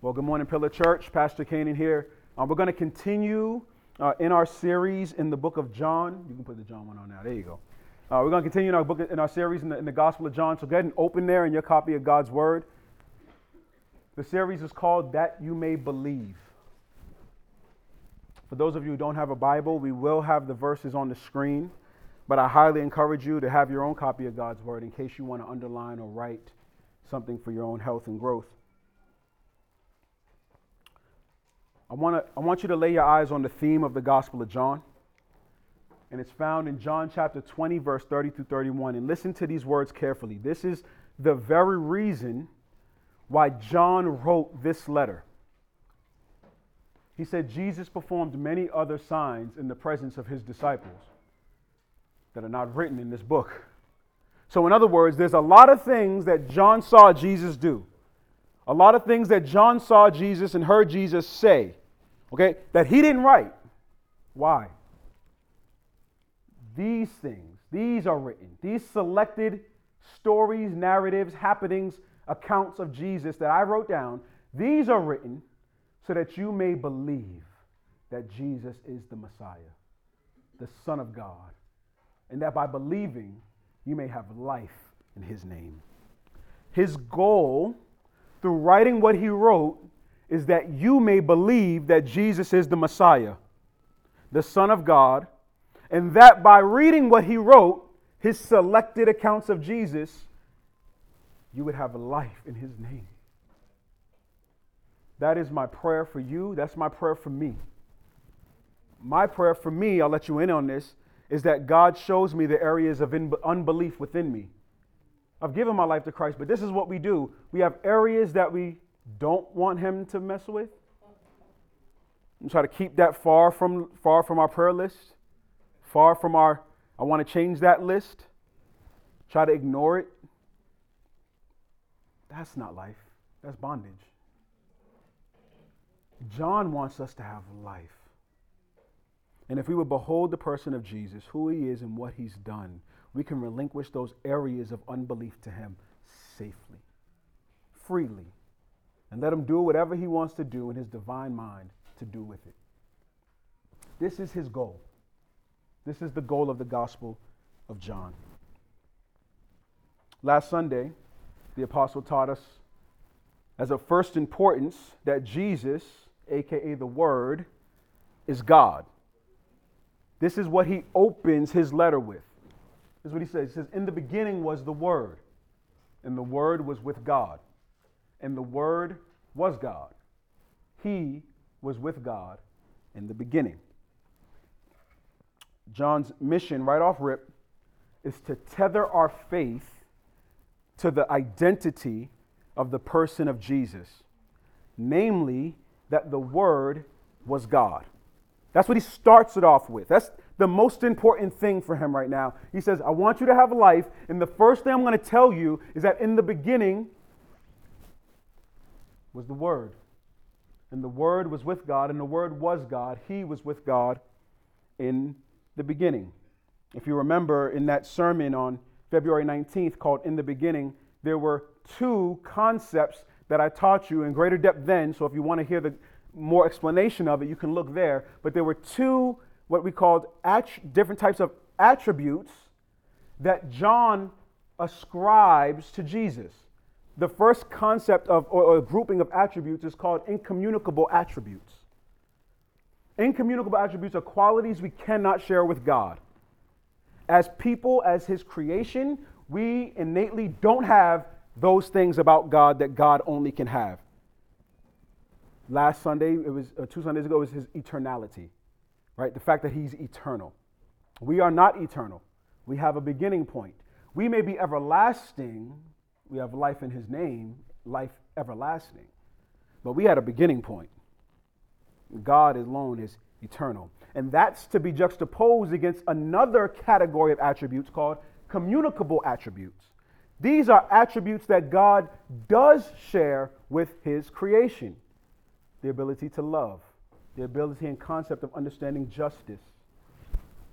Well, good morning, Pillar Church. Pastor Canaan here. Uh, we're going to continue uh, in our series in the book of John. You can put the John one on now. There you go. Uh, we're going to continue in our book in our series in the, in the Gospel of John. So go ahead and open there in your copy of God's Word. The series is called That You May Believe. For those of you who don't have a Bible, we will have the verses on the screen, but I highly encourage you to have your own copy of God's Word in case you want to underline or write something for your own health and growth. I, wanna, I want you to lay your eyes on the theme of the Gospel of John. And it's found in John chapter 20, verse 30 through 31. And listen to these words carefully. This is the very reason why John wrote this letter. He said Jesus performed many other signs in the presence of his disciples that are not written in this book. So, in other words, there's a lot of things that John saw Jesus do, a lot of things that John saw Jesus and heard Jesus say okay, that he didn't write. Why? These things, these are written. These selected stories, narratives, happenings, accounts of Jesus that I wrote down, these are written so that you may believe that Jesus is the Messiah, the Son of God, and that by believing, you may have life in his name. His goal through writing what he wrote is that you may believe that Jesus is the Messiah, the Son of God, and that by reading what he wrote, his selected accounts of Jesus, you would have life in his name. That is my prayer for you. That's my prayer for me. My prayer for me, I'll let you in on this, is that God shows me the areas of unbelief within me. I've given my life to Christ, but this is what we do. We have areas that we don't want him to mess with. And try to keep that far from far from our prayer list, far from our I want to change that list. Try to ignore it. That's not life. That's bondage. John wants us to have life. And if we would behold the person of Jesus, who he is and what he's done, we can relinquish those areas of unbelief to him safely, freely, and let him do whatever he wants to do in his divine mind to do with it. This is his goal. This is the goal of the Gospel of John. Last Sunday, the apostle taught us as of first importance that Jesus, aka the Word, is God. This is what he opens his letter with. This is what he says. He says, In the beginning was the Word, and the Word was with God and the Word was God. He was with God in the beginning. John's mission, right off rip, is to tether our faith to the identity of the person of Jesus, namely, that the Word was God. That's what he starts it off with. That's the most important thing for him right now. He says, I want you to have life, and the first thing I'm going to tell you is that in the beginning, was the Word. And the Word was with God, and the Word was God. He was with God in the beginning. If you remember in that sermon on February 19th called In the Beginning, there were two concepts that I taught you in greater depth then. So if you want to hear the more explanation of it, you can look there. But there were two, what we called att- different types of attributes that John ascribes to Jesus the first concept of or, or grouping of attributes is called incommunicable attributes. Incommunicable attributes are qualities we cannot share with God. As people, as His creation, we innately don't have those things about God that God only can have. Last Sunday, it was uh, two Sundays ago, was His eternality, right? The fact that He's eternal. We are not eternal. We have a beginning point. We may be everlasting, we have life in his name, life everlasting. But we had a beginning point. God alone is eternal. And that's to be juxtaposed against another category of attributes called communicable attributes. These are attributes that God does share with his creation the ability to love, the ability and concept of understanding justice.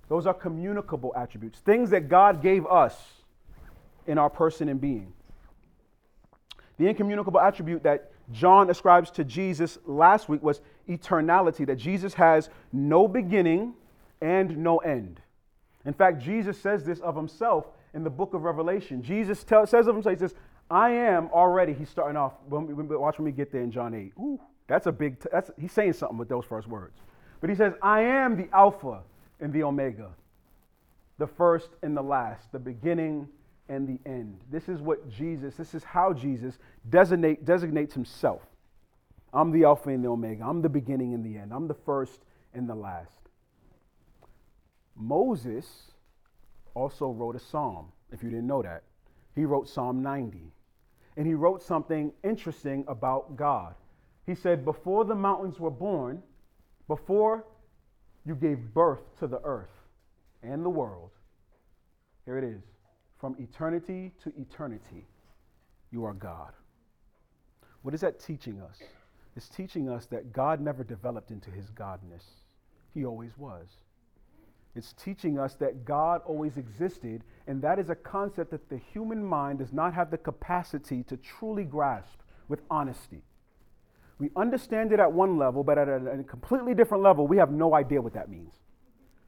Those are communicable attributes, things that God gave us in our person and being. The incommunicable attribute that John ascribes to Jesus last week was eternality, that Jesus has no beginning and no end. In fact, Jesus says this of himself in the book of Revelation. Jesus tell, says of himself, he says, I am already, he's starting off, watch when we get there in John 8. Ooh, that's a big, that's, he's saying something with those first words. But he says, I am the Alpha and the Omega, the first and the last, the beginning and the end. This is what Jesus, this is how Jesus designate, designates himself. I'm the Alpha and the Omega. I'm the beginning and the end. I'm the first and the last. Moses also wrote a psalm, if you didn't know that. He wrote Psalm 90. And he wrote something interesting about God. He said, Before the mountains were born, before you gave birth to the earth and the world, here it is from eternity to eternity, you are God. What is that teaching us? It's teaching us that God never developed into his godness, he always was. It's teaching us that God always existed, and that is a concept that the human mind does not have the capacity to truly grasp with honesty. We understand it at one level, but at a, a completely different level, we have no idea what that means.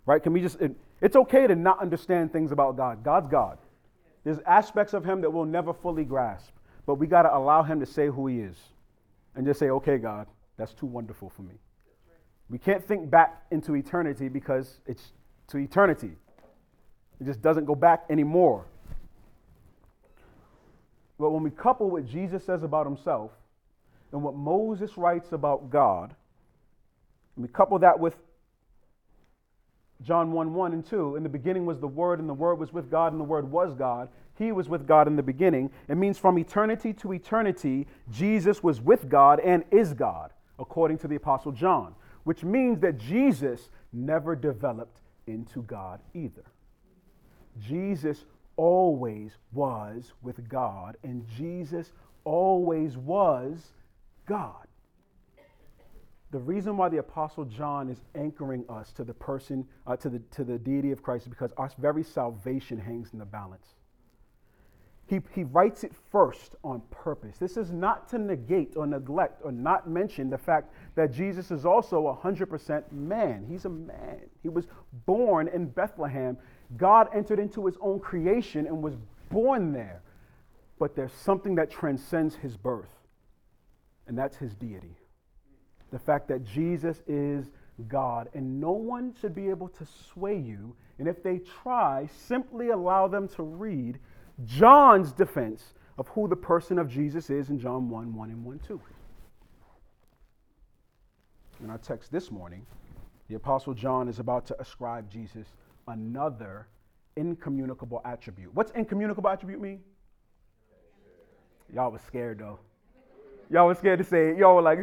Right? Can we just, it, it's okay to not understand things about God. God's God. There's aspects of him that we'll never fully grasp, but we got to allow him to say who he is and just say, okay, God, that's too wonderful for me. We can't think back into eternity because it's to eternity. It just doesn't go back anymore. But when we couple what Jesus says about himself and what Moses writes about God, and we couple that with John 1 1 and 2, in the beginning was the Word, and the Word was with God, and the Word was God. He was with God in the beginning. It means from eternity to eternity, Jesus was with God and is God, according to the Apostle John, which means that Jesus never developed into God either. Jesus always was with God, and Jesus always was God. The reason why the apostle john is anchoring us to the person uh, to the to the deity of christ is because our very salvation hangs in the balance. He, he writes it first on purpose. This is not to negate or neglect or not mention the fact that jesus is also 100% man. He's a man. He was born in bethlehem. God entered into his own creation and was born there. But there's something that transcends his birth and that's his deity the fact that Jesus is God, and no one should be able to sway you. And if they try, simply allow them to read John's defense of who the person of Jesus is in John 1 1 and 1 2. In our text this morning, the Apostle John is about to ascribe Jesus another incommunicable attribute. What's incommunicable attribute mean? Y'all was scared though. Y'all were scared to say it. Y'all were like,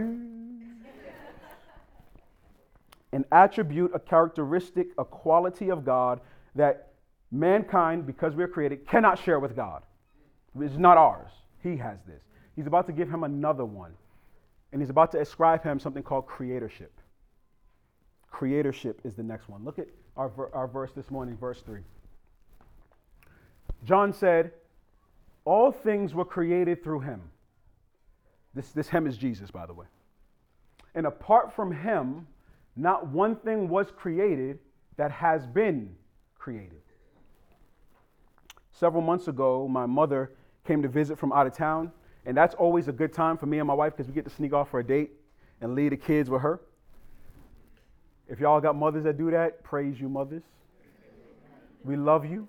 an attribute, a characteristic, a quality of God that mankind, because we're created, cannot share with God. It's not ours. He has this. He's about to give him another one. And he's about to ascribe him something called creatorship. Creatorship is the next one. Look at our, our verse this morning, verse 3. John said, All things were created through him. This, this him is Jesus, by the way. And apart from him, not one thing was created that has been created. Several months ago, my mother came to visit from out of town, and that's always a good time for me and my wife because we get to sneak off for a date and leave the kids with her. If y'all got mothers that do that, praise you, mothers. We love you.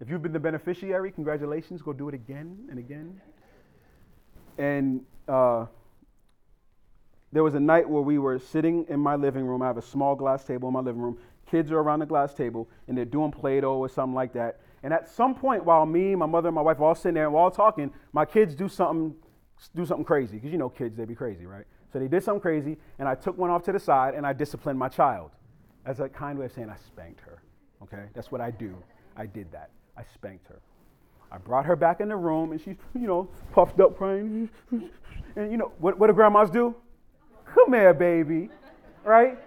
If you've been the beneficiary, congratulations. Go do it again and again. And uh, there was a night where we were sitting in my living room. I have a small glass table in my living room. Kids are around the glass table and they're doing Play Doh or something like that. And at some point, while me, my mother, and my wife are all sitting there and we're all talking, my kids do something, do something crazy. Because you know kids, they be crazy, right? So they did something crazy, and I took one off to the side and I disciplined my child. That's a kind way of saying I spanked her. Okay? That's what I do. I did that. I spanked her. I brought her back in the room and she's, you know, puffed up crying. And you know, what, what do grandmas do? Come here, baby. Right?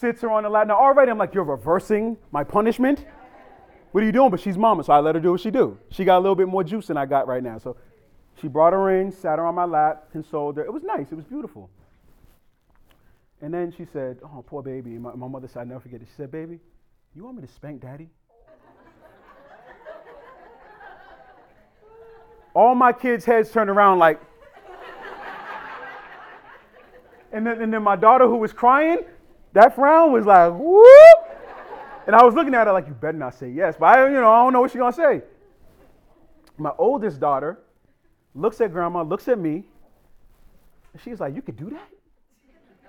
Sits her on the lap. Now, already I'm like, you're reversing my punishment? What are you doing? But she's mama, so I let her do what she do. She got a little bit more juice than I got right now. So She brought her in, sat her on my lap, consoled her. It was nice. It was beautiful. And then she said, "Oh, poor baby." My, my mother said, "I never forget it." She said, "Baby, you want me to spank daddy?" All my kids' heads turned around like. and then, and then my daughter, who was crying, that frown was like, whoop. And I was looking at her like, you better not say yes. But I, you know, I don't know what she's gonna say. My oldest daughter looks at grandma, looks at me, and she's like, You could do that?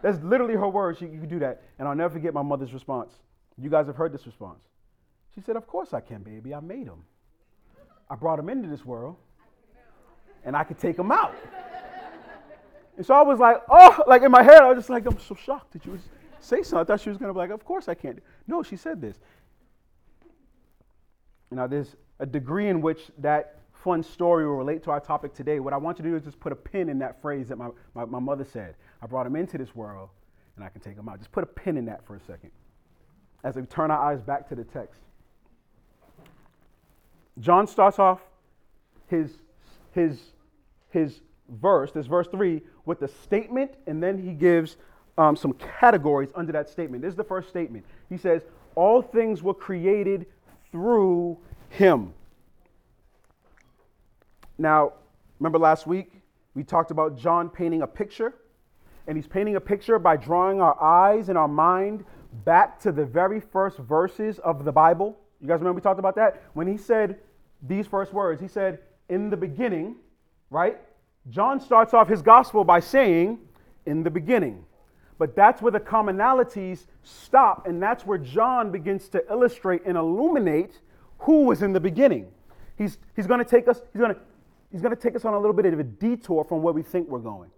That's literally her words. You could do that. And I'll never forget my mother's response. You guys have heard this response. She said, Of course I can, baby. I made him. I brought him into this world, and I could take them out. And so I was like, Oh, like in my head, I was just like, I'm so shocked that you say something. I thought she was going to be like, Of course I can't. No, she said this. Now, there's a degree in which that fun story will relate to our topic today. What I want you to do is just put a pin in that phrase that my, my, my mother said. I brought him into this world and I can take him out. Just put a pin in that for a second as we turn our eyes back to the text. John starts off his, his, his verse, this verse 3, with a statement, and then he gives um, some categories under that statement. This is the first statement. He says, All things were created through him. Now, remember last week we talked about John painting a picture? And he's painting a picture by drawing our eyes and our mind back to the very first verses of the Bible. You guys remember we talked about that? When he said these first words, he said, In the beginning, right? John starts off his gospel by saying, In the beginning. But that's where the commonalities stop, and that's where John begins to illustrate and illuminate who was in the beginning. He's, he's going to take us, he's going to he's going to take us on a little bit of a detour from where we think we're going.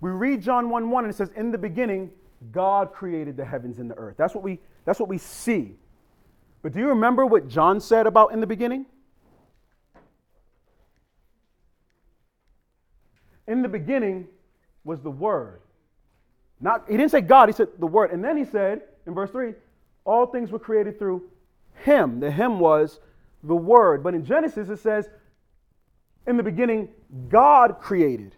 We read John 1 1 and it says, In the beginning, God created the heavens and the earth. That's what we, that's what we see. But do you remember what John said about in the beginning? In the beginning was the Word. Not, he didn't say God, he said the Word. And then he said in verse 3 all things were created through Him. The Him was the Word. But in Genesis, it says in the beginning, God created.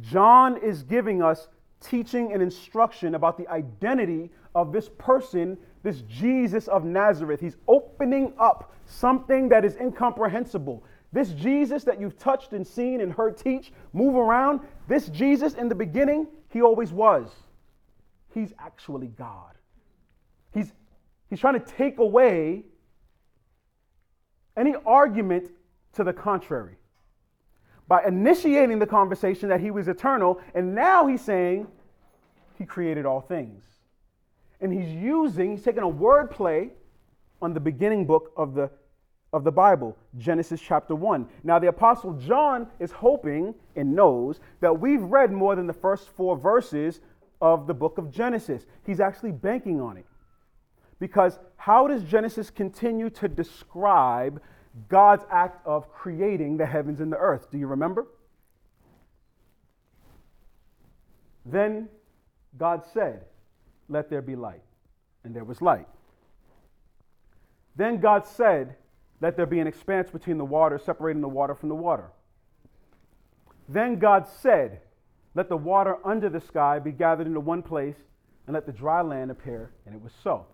John is giving us teaching and instruction about the identity of this person, this Jesus of Nazareth. He's opening up something that is incomprehensible. This Jesus that you've touched and seen and heard teach, move around, this Jesus in the beginning, he always was. He's actually God. He's, he's trying to take away any argument to the contrary by initiating the conversation that he was eternal, and now he's saying he created all things. And he's using, he's taking a word play on the beginning book of the of the Bible, Genesis chapter 1. Now, the Apostle John is hoping and knows that we've read more than the first four verses of the book of Genesis. He's actually banking on it. Because how does Genesis continue to describe God's act of creating the heavens and the earth. Do you remember? Then God said, Let there be light. And there was light. Then God said, Let there be an expanse between the water, separating the water from the water. Then God said, Let the water under the sky be gathered into one place, and let the dry land appear. And it was so.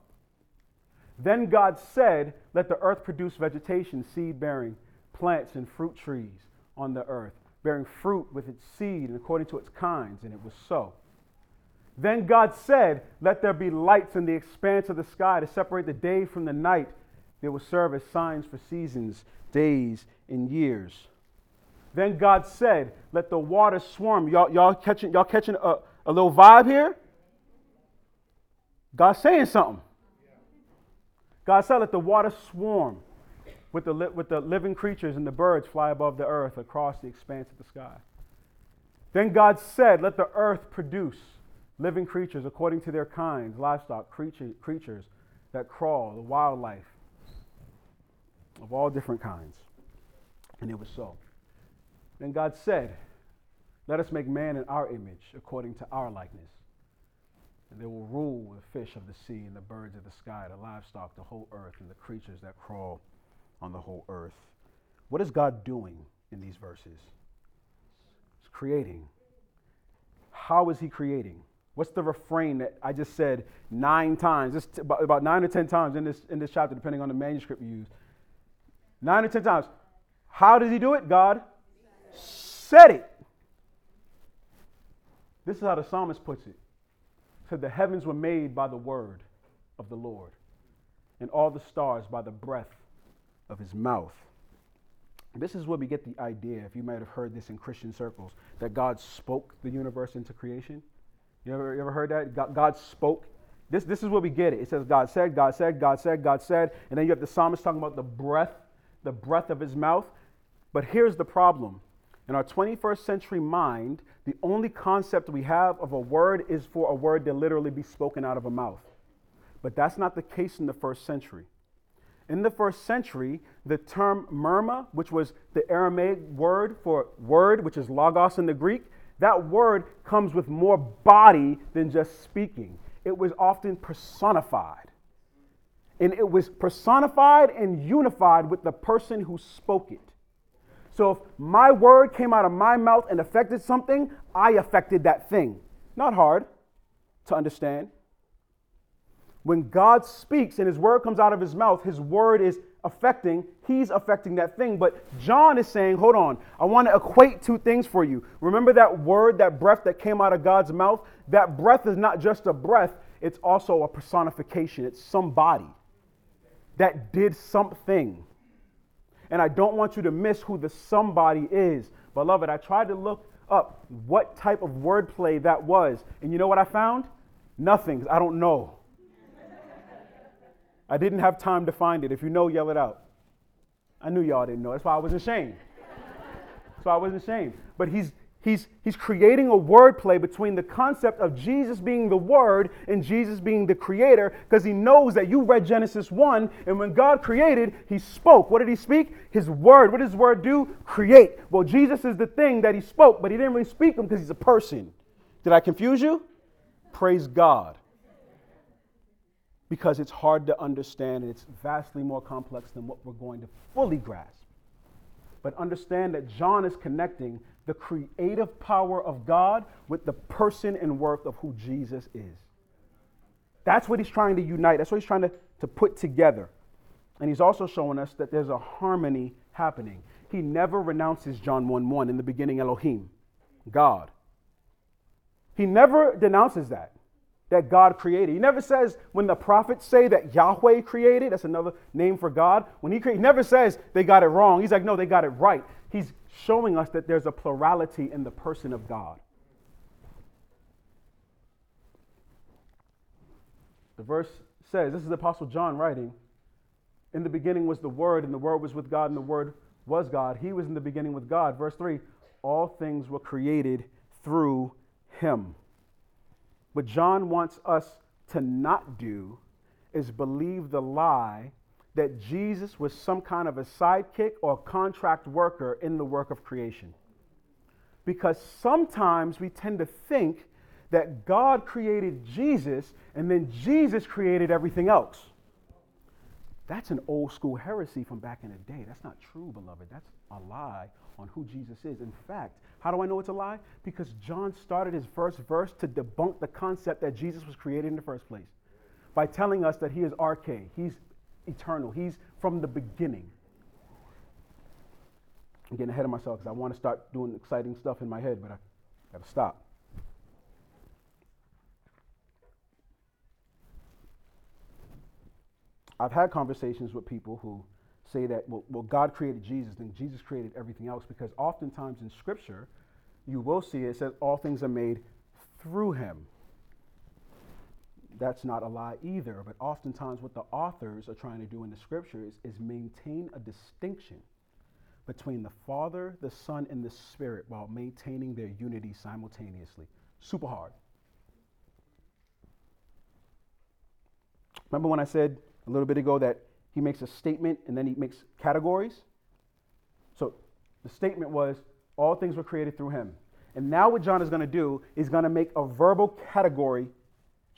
Then God said, Let the earth produce vegetation, seed bearing, plants and fruit trees on the earth, bearing fruit with its seed and according to its kinds. And it was so. Then God said, Let there be lights in the expanse of the sky to separate the day from the night. They will serve as signs for seasons, days, and years. Then God said, Let the water swarm. Y'all, y'all catching, y'all catching a, a little vibe here? God's saying something. God said, Let the water swarm with the, with the living creatures and the birds fly above the earth across the expanse of the sky. Then God said, Let the earth produce living creatures according to their kinds, livestock, creature, creatures that crawl, the wildlife of all different kinds. And it was so. Then God said, Let us make man in our image, according to our likeness. And they will rule the fish of the sea and the birds of the sky, the livestock, the whole earth, and the creatures that crawl on the whole earth. What is God doing in these verses? He's creating. How is he creating? What's the refrain that I just said nine times? Just about, nine or ten times in this in this chapter, depending on the manuscript you use. Nine or ten times. How does he do it? God said it. This is how the psalmist puts it. Said the heavens were made by the word of the Lord, and all the stars by the breath of his mouth. This is where we get the idea, if you might have heard this in Christian circles, that God spoke the universe into creation. You ever, you ever heard that? God, God spoke. This, this is where we get it. It says God said, God said, God said, God said. And then you have the psalmist talking about the breath, the breath of his mouth. But here's the problem. In our 21st century mind, the only concept we have of a word is for a word to literally be spoken out of a mouth. But that's not the case in the first century. In the first century, the term memra, which was the Aramaic word for word, which is logos in the Greek, that word comes with more body than just speaking. It was often personified. And it was personified and unified with the person who spoke it. So if my word came out of my mouth and affected something, I affected that thing. Not hard to understand. When God speaks and his word comes out of his mouth, his word is affecting, he's affecting that thing. But John is saying, hold on, I want to equate two things for you. Remember that word, that breath that came out of God's mouth? That breath is not just a breath, it's also a personification. It's somebody that did something. And I don't want you to miss who the somebody is. Beloved, I tried to look up what type of wordplay that was. And you know what I found? Nothing. I don't know. I didn't have time to find it. If you know, yell it out. I knew y'all didn't know. That's why I was ashamed. That's why I wasn't ashamed. But he's he's he's creating a wordplay between the concept of Jesus being the Word and Jesus being the Creator, because he knows that you read Genesis 1, and when God created, he spoke. What did he speak? His word. What does his word do? Create. Well, Jesus is the thing that he spoke, but he didn't really speak him because he's a person. Did I confuse you? Praise God because it's hard to understand and it's vastly more complex than what we're going to fully grasp. But understand that John is connecting the creative power of God with the person and work of who Jesus is. That's what he's trying to unite, that's what he's trying to, to put together. And he's also showing us that there's a harmony happening. He never renounces John 1 1 in the beginning, Elohim, God. He never denounces that that God created. He never says when the prophets say that Yahweh created, that's another name for God. When he, created, he never says they got it wrong. He's like, no, they got it right. He's showing us that there's a plurality in the person of God. The verse says, this is the Apostle John writing, in the beginning was the Word, and the Word was with God, and the Word was God. He was in the beginning with God. Verse 3 all things were created through him. What John wants us to not do is believe the lie that Jesus was some kind of a sidekick or contract worker in the work of creation. Because sometimes we tend to think that God created Jesus and then Jesus created everything else. That's an old school heresy from back in the day. That's not true, beloved. That's a lie on who Jesus is. In fact, how do I know it's a lie? Because John started his first verse to debunk the concept that Jesus was created in the first place by telling us that he is arche, he's eternal, he's from the beginning. I'm getting ahead of myself because I want to start doing exciting stuff in my head, but I got to stop. I've had conversations with people who say that, well, well, God created Jesus, then Jesus created everything else, because oftentimes in Scripture, you will see it says all things are made through him. That's not a lie either, but oftentimes what the authors are trying to do in the Scriptures is maintain a distinction between the Father, the Son, and the Spirit while maintaining their unity simultaneously. Super hard. Remember when I said a little bit ago that he makes a statement and then he makes categories. So the statement was, all things were created through him. And now what John is going to do is going to make a verbal category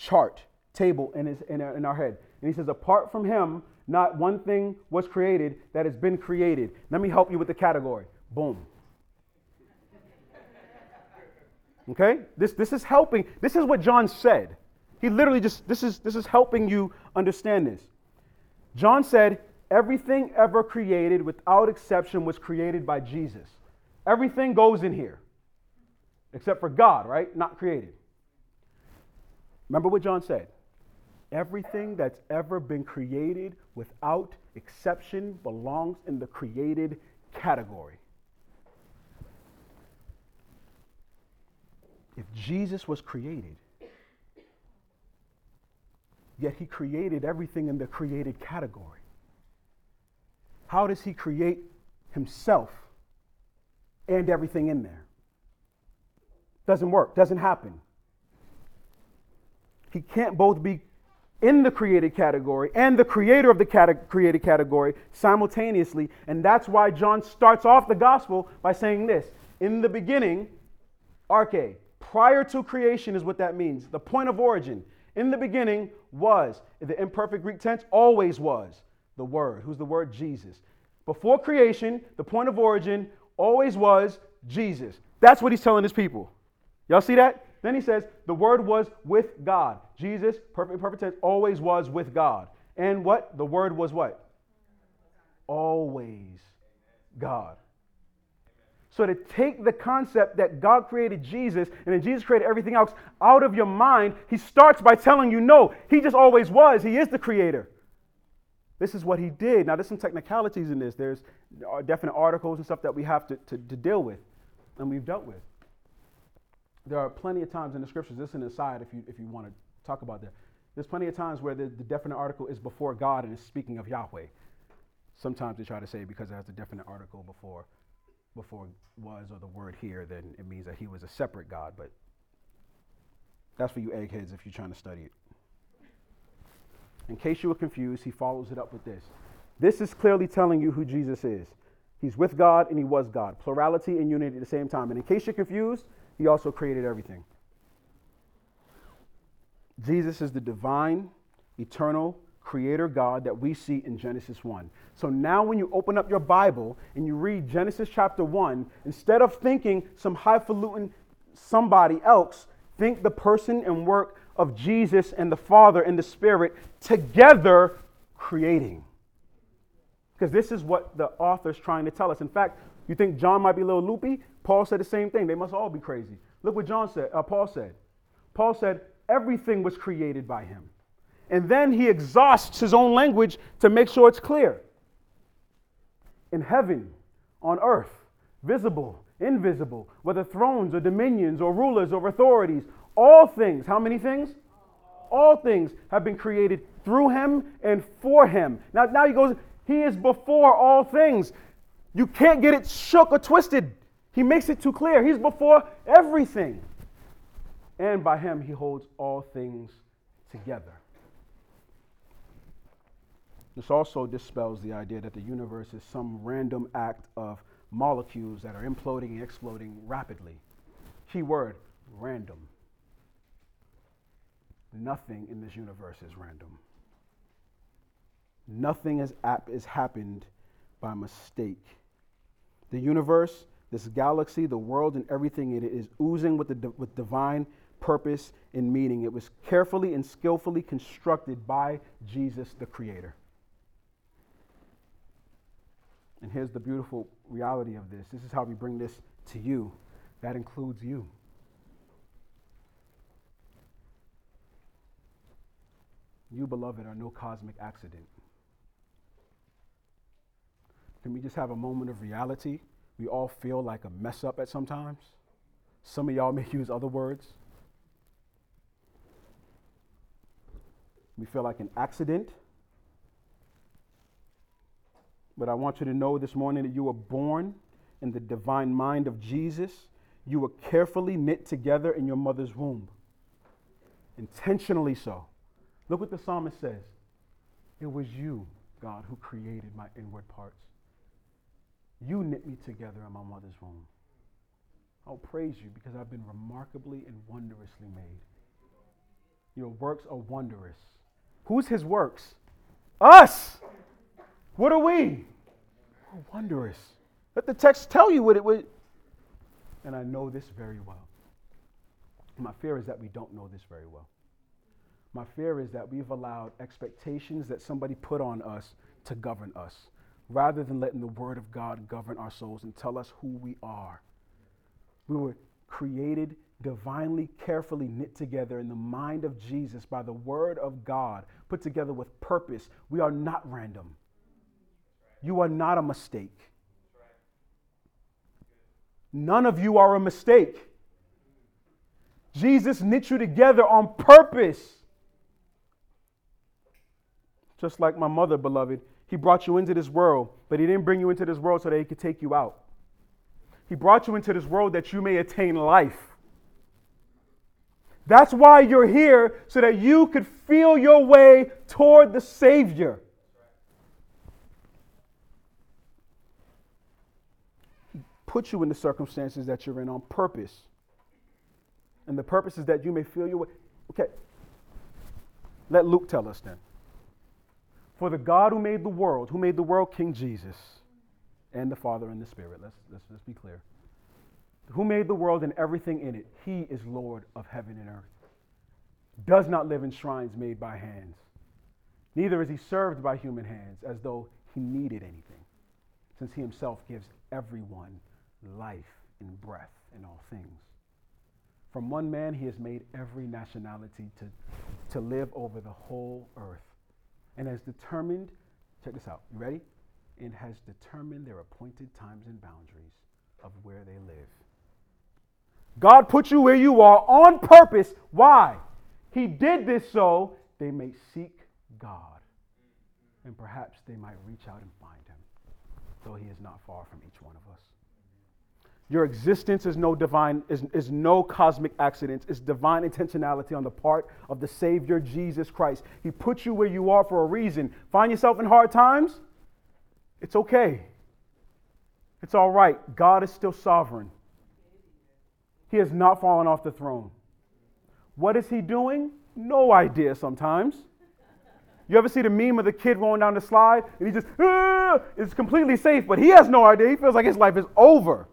chart, table in, his, in, our, in our head. And he says, apart from him, not one thing was created that has been created. Let me help you with the category. Boom. Okay? This, this is helping. This is what John said. He literally just, this is, this is helping you understand this. John said, everything ever created without exception was created by Jesus. Everything goes in here, except for God, right? Not created. Remember what John said? Everything that's ever been created without exception belongs in the created category. If Jesus was created, yet he created everything in the created category, how does he create himself and everything in there? Doesn't work, doesn't happen. He can't both be in the created category and the creator of the cate- created category simultaneously. And that's why John starts off the gospel by saying this In the beginning, arche, prior to creation is what that means. The point of origin. In the beginning was, in the imperfect Greek tense, always was the Word. Who's the Word? Jesus. Before creation, the point of origin always was Jesus. That's what he's telling his people. Y'all see that? Then he says, the Word was with God. Jesus, perfect, perfect tense, always was with God. And what? The Word was what? Always God. So to take the concept that God created Jesus and then Jesus created everything else out of your mind, he starts by telling you, no, he just always was. He is the creator. This is what he did. Now, there's some technicalities in this. There's uh, definite articles and stuff that we have to, to, to deal with and we've dealt with. There are plenty of times in the scriptures, this is an aside if you, if you want to talk about that. There's plenty of times where the, the definite article is before God and is speaking of Yahweh. Sometimes they try to say because it has the definite article before before was or the word here, then it means that he was a separate God. But that's for you eggheads if you're trying to study it. In case you were confused, he follows it up with this. This is clearly telling you who Jesus is. He's with God and he was God. Plurality and unity at the same time. And in case you're confused, he also created everything. Jesus is the divine, eternal, creator God that we see in Genesis 1. So now, when you open up your Bible and you read Genesis chapter 1, instead of thinking some highfalutin somebody else, think the person and work of Jesus and the Father and the Spirit together creating. Because this is what the author's trying to tell us. In fact, you think John might be a little loopy? Paul said the same thing. They must all be crazy. Look what John said. Uh, Paul said. Paul said everything was created by him. And then he exhausts his own language to make sure it's clear. In heaven, on earth, visible, invisible, whether thrones or dominions or rulers or authorities, all things, how many things? All things have been created through him and for him. Now, now he goes, he is before all things. You can't get it shook or twisted. He makes it too clear. He's before everything. And by him, he holds all things together. This also dispels the idea that the universe is some random act of molecules that are imploding and exploding rapidly. Key word random. Nothing in this universe is random. Nothing has, is happened by mistake. The universe, this galaxy, the world, and everything in it is oozing with, the, with divine purpose and meaning. It was carefully and skillfully constructed by Jesus, the Creator. And here's the beautiful reality of this this is how we bring this to you. That includes you. You, beloved, are no cosmic accident. Can we just have a moment of reality? We all feel like a mess up at sometimes. Some of y'all may use other words. We feel like an accident. But I want you to know this morning that you were born in the divine mind of Jesus. You were carefully knit together in your mother's womb, intentionally so. Look what the psalmist says It was you, God, who created my inward parts. You knit me together in my mother's womb. I'll praise you because I've been remarkably and wondrously made. Your works are wondrous. Who's his works? Us! What are we? We're wondrous. Let the text tell you what it would. And I know this very well. My fear is that we don't know this very well. My fear is that we've allowed expectations that somebody put on us to govern us, rather than letting the Word of God govern our souls and tell us who we are. We were created divinely, carefully knit together in the mind of Jesus by the Word of God, put together with purpose. We are not random. You are not a mistake. None of you are a mistake. Jesus knit you together on purpose. Just like my mother, beloved, he brought you into this world, but he didn't bring you into this world so that he could take you out. He brought you into this world that you may attain life. That's why you're here, so that you could feel your way toward the Savior. Put you in the circumstances that you're in on purpose. And the purpose is that you may feel your way. Okay. Let Luke tell us then. For the God who made the world, who made the world, King Jesus, and the Father and the Spirit. Let's, let's, let's be clear. Who made the world and everything in it? He is Lord of heaven and earth. Does not live in shrines made by hands. Neither is he served by human hands as though he needed anything, since he himself gives everyone life and breath in all things. From one man he has made every nationality to, to live over the whole earth and has determined, check this out, you ready? And has determined their appointed times and boundaries of where they live. God put you where you are on purpose. Why? He did this so they may seek God. And perhaps they might reach out and find him, though he is not far from each one of us. Your existence is no divine, is, is no cosmic accident. It's divine intentionality on the part of the Savior Jesus Christ. He put you where you are for a reason. Find yourself in hard times? It's okay. It's all right. God is still sovereign. He has not fallen off the throne. What is he doing? No idea sometimes. You ever see the meme of the kid rolling down the slide and he just, ah! it's completely safe, but he has no idea. He feels like his life is over.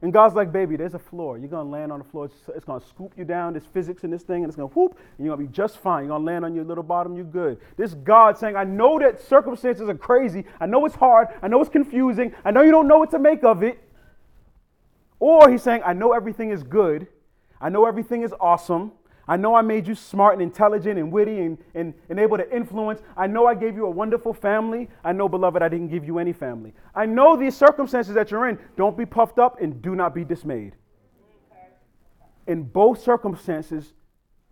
And God's like, baby, there's a floor. You're going to land on the floor. It's, it's going to scoop you down. There's physics in this thing, and it's going to whoop, and you're going to be just fine. You're going to land on your little bottom. You're good. This God saying, I know that circumstances are crazy. I know it's hard. I know it's confusing. I know you don't know what to make of it. Or he's saying, I know everything is good. I know everything is awesome. I know I made you smart and intelligent and witty and, and, and able to influence. I know I gave you a wonderful family. I know, beloved, I didn't give you any family. I know these circumstances that you're in. Don't be puffed up and do not be dismayed. In both circumstances,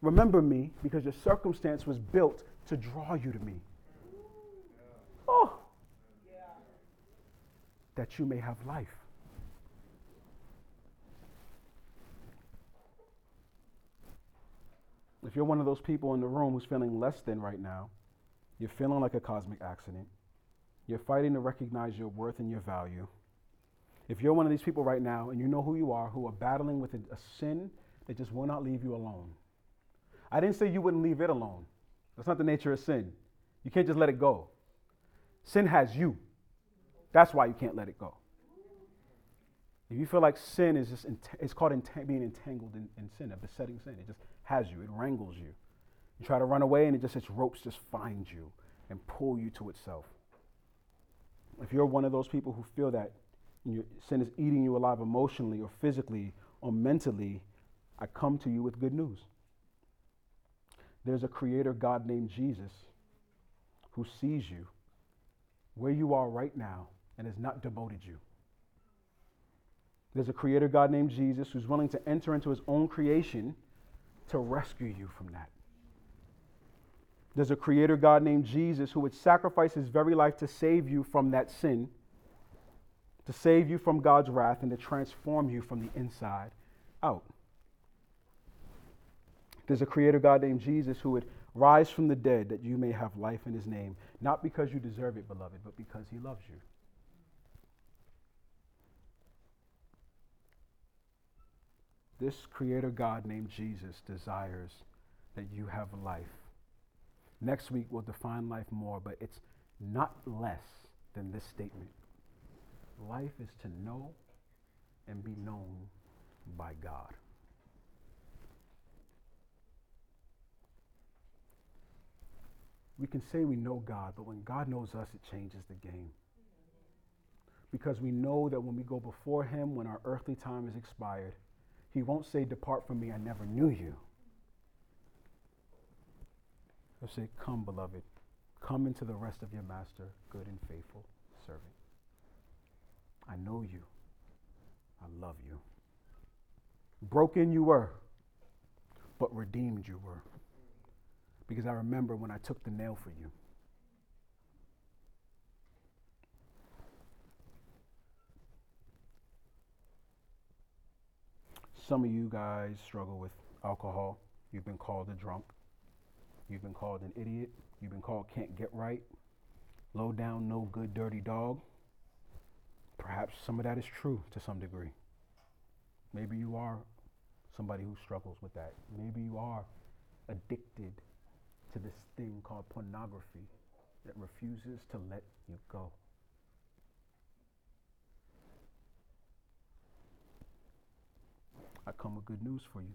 remember me because your circumstance was built to draw you to me. Oh, that you may have life. If you're one of those people in the room who's feeling less than right now, you're feeling like a cosmic accident, you're fighting to recognize your worth and your value. If you're one of these people right now and you know who you are, who are battling with a, a sin that just will not leave you alone, I didn't say you wouldn't leave it alone. That's not the nature of sin. You can't just let it go. Sin has you. That's why you can't let it go. If you feel like sin is just, it's called being entangled in, in sin, a besetting sin. It just has you, it wrangles you. You try to run away, and it just its ropes just find you and pull you to itself. If you're one of those people who feel that your sin is eating you alive emotionally or physically or mentally, I come to you with good news. There's a creator God named Jesus who sees you where you are right now and has not demoted you. There's a creator God named Jesus who's willing to enter into his own creation to rescue you from that. There's a creator God named Jesus who would sacrifice his very life to save you from that sin, to save you from God's wrath, and to transform you from the inside out. There's a creator God named Jesus who would rise from the dead that you may have life in his name, not because you deserve it, beloved, but because he loves you. This creator God named Jesus desires that you have life. Next week, we'll define life more, but it's not less than this statement life is to know and be known by God. We can say we know God, but when God knows us, it changes the game. Because we know that when we go before Him, when our earthly time is expired, he won't say, Depart from me, I never knew you. He'll say, Come, beloved, come into the rest of your master, good and faithful servant. I know you. I love you. Broken you were, but redeemed you were. Because I remember when I took the nail for you. Some of you guys struggle with alcohol. You've been called a drunk. You've been called an idiot. You've been called can't get right. Low down, no good, dirty dog. Perhaps some of that is true to some degree. Maybe you are somebody who struggles with that. Maybe you are addicted to this thing called pornography that refuses to let you go. I come with good news for you.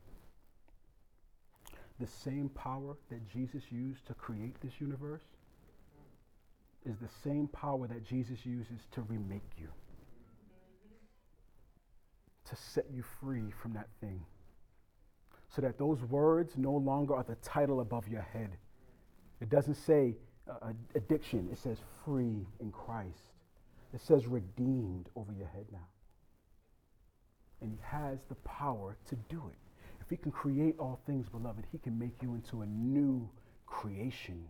The same power that Jesus used to create this universe is the same power that Jesus uses to remake you, to set you free from that thing, so that those words no longer are the title above your head. It doesn't say uh, addiction, it says free in Christ. It says redeemed over your head now. And He has the power to do it. If He can create all things, beloved, He can make you into a new creation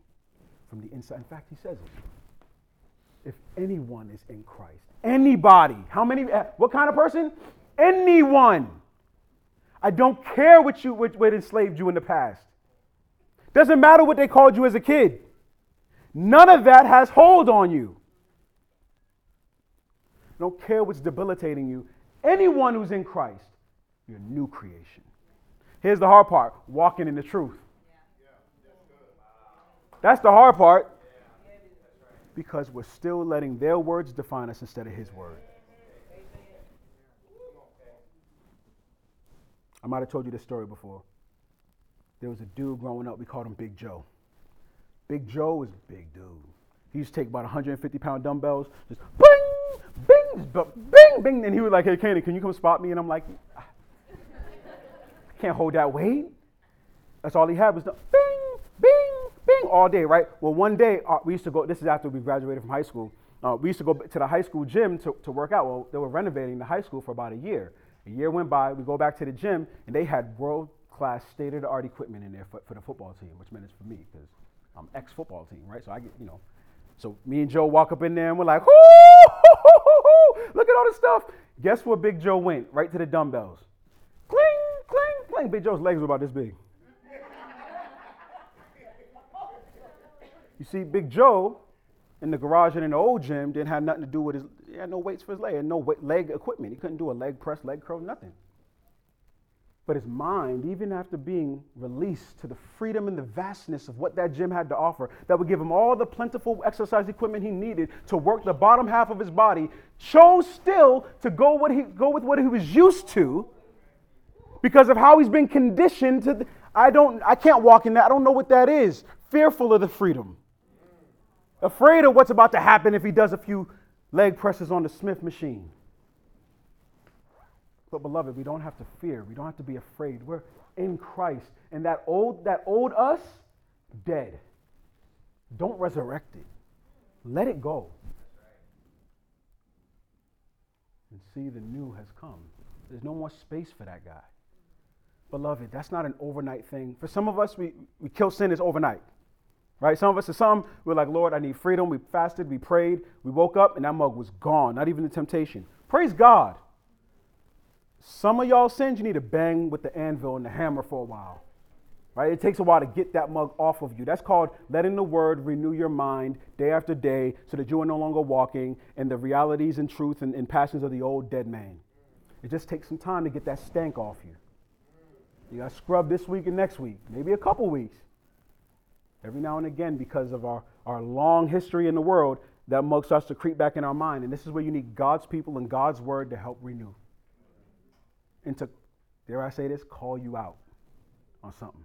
from the inside. In fact, He says it. If anyone is in Christ, anybody, how many, uh, what kind of person? Anyone. I don't care what you what, what enslaved you in the past. Doesn't matter what they called you as a kid. None of that has hold on you. Don't care what's debilitating you. Anyone who's in Christ, you're a new creation. Here's the hard part walking in the truth. That's the hard part because we're still letting their words define us instead of His word. I might have told you this story before. There was a dude growing up, we called him Big Joe. Big Joe was a big dude. He used to take about 150 pound dumbbells, just bing, bing, bing, bing. And he was like, hey, Kenny, can you come spot me? And I'm like, I can't hold that weight. That's all he had was the bing, bing, bing all day, right? Well, one day, uh, we used to go, this is after we graduated from high school. Uh, we used to go to the high school gym to, to work out. Well, they were renovating the high school for about a year. A year went by, we go back to the gym, and they had world class, state of the art equipment in there for, for the football team, which meant it's for me because I'm ex football team, right? So I get, you know. So me and Joe walk up in there and we're like, look at all this stuff. Guess where Big Joe went? Right to the dumbbells. Cling, cling, cling. Big Joe's legs were about this big. you see, Big Joe in the garage and in the old gym didn't have nothing to do with his, he had no weights for his leg, and no weight, leg equipment. He couldn't do a leg press, leg curl, nothing. But his mind, even after being released to the freedom and the vastness of what that gym had to offer, that would give him all the plentiful exercise equipment he needed to work the bottom half of his body, chose still to go, what he, go with what he was used to because of how he's been conditioned to. The, I don't, I can't walk in that. I don't know what that is. Fearful of the freedom, afraid of what's about to happen if he does a few leg presses on the Smith machine. But beloved, we don't have to fear. We don't have to be afraid. We're in Christ. And that old, that old us, dead. Don't resurrect it. Let it go. And see the new has come. There's no more space for that guy. Beloved, that's not an overnight thing. For some of us, we, we kill sin is overnight. Right? Some of us, are some, we're like, Lord, I need freedom. We fasted, we prayed, we woke up, and that mug was gone. Not even the temptation. Praise God. Some of y'all sins you need to bang with the anvil and the hammer for a while. Right? It takes a while to get that mug off of you. That's called letting the word renew your mind day after day so that you are no longer walking in the realities and truth and, and passions of the old dead man. It just takes some time to get that stank off you. You got to scrub this week and next week, maybe a couple weeks. Every now and again, because of our, our long history in the world, that mug starts to creep back in our mind. And this is where you need God's people and God's word to help renew and to, dare I say this, call you out on something.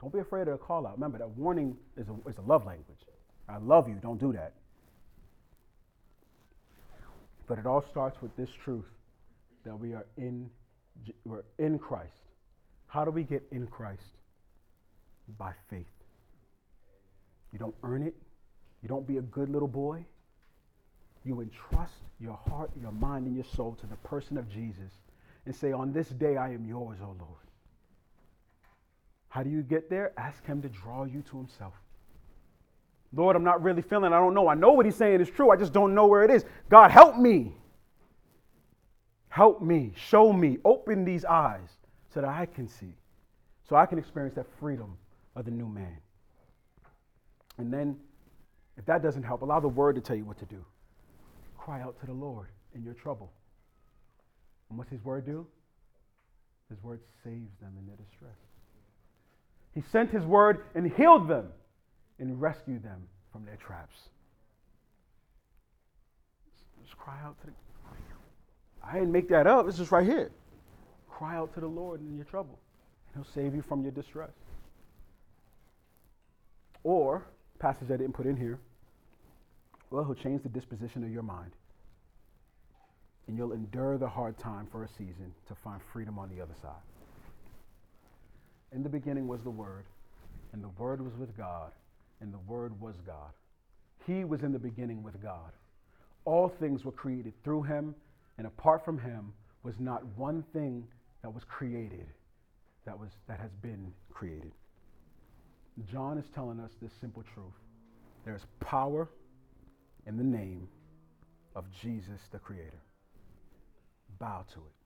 Don't be afraid of a call out. Remember, that warning is a, is a love language. I love you. Don't do that. But it all starts with this truth that we are in, we're in Christ. How do we get in Christ? By faith. You don't earn it. You don't be a good little boy. You entrust your heart, your mind, and your soul to the person of Jesus and say, On this day I am yours, O Lord. How do you get there? Ask Him to draw you to Himself. Lord, I'm not really feeling, I don't know. I know what He's saying is true. I just don't know where it is. God, help me. Help me. Show me. Open these eyes so that I can see, so I can experience that freedom of the new man. And then, if that doesn't help, allow the word to tell you what to do. Cry out to the Lord in your trouble. And what's his word do? His word saves them in their distress. He sent his word and healed them and rescued them from their traps. Just cry out to the I didn't make that up. It's just right here. Cry out to the Lord in your trouble, and he'll save you from your distress. Or, passage I didn't put in here, well, he'll change the disposition of your mind. And you'll endure the hard time for a season to find freedom on the other side. In the beginning was the Word, and the Word was with God, and the Word was God. He was in the beginning with God. All things were created through him, and apart from him was not one thing that was created that, was, that has been created. John is telling us this simple truth. There's power in the name of Jesus the Creator. Bow to it.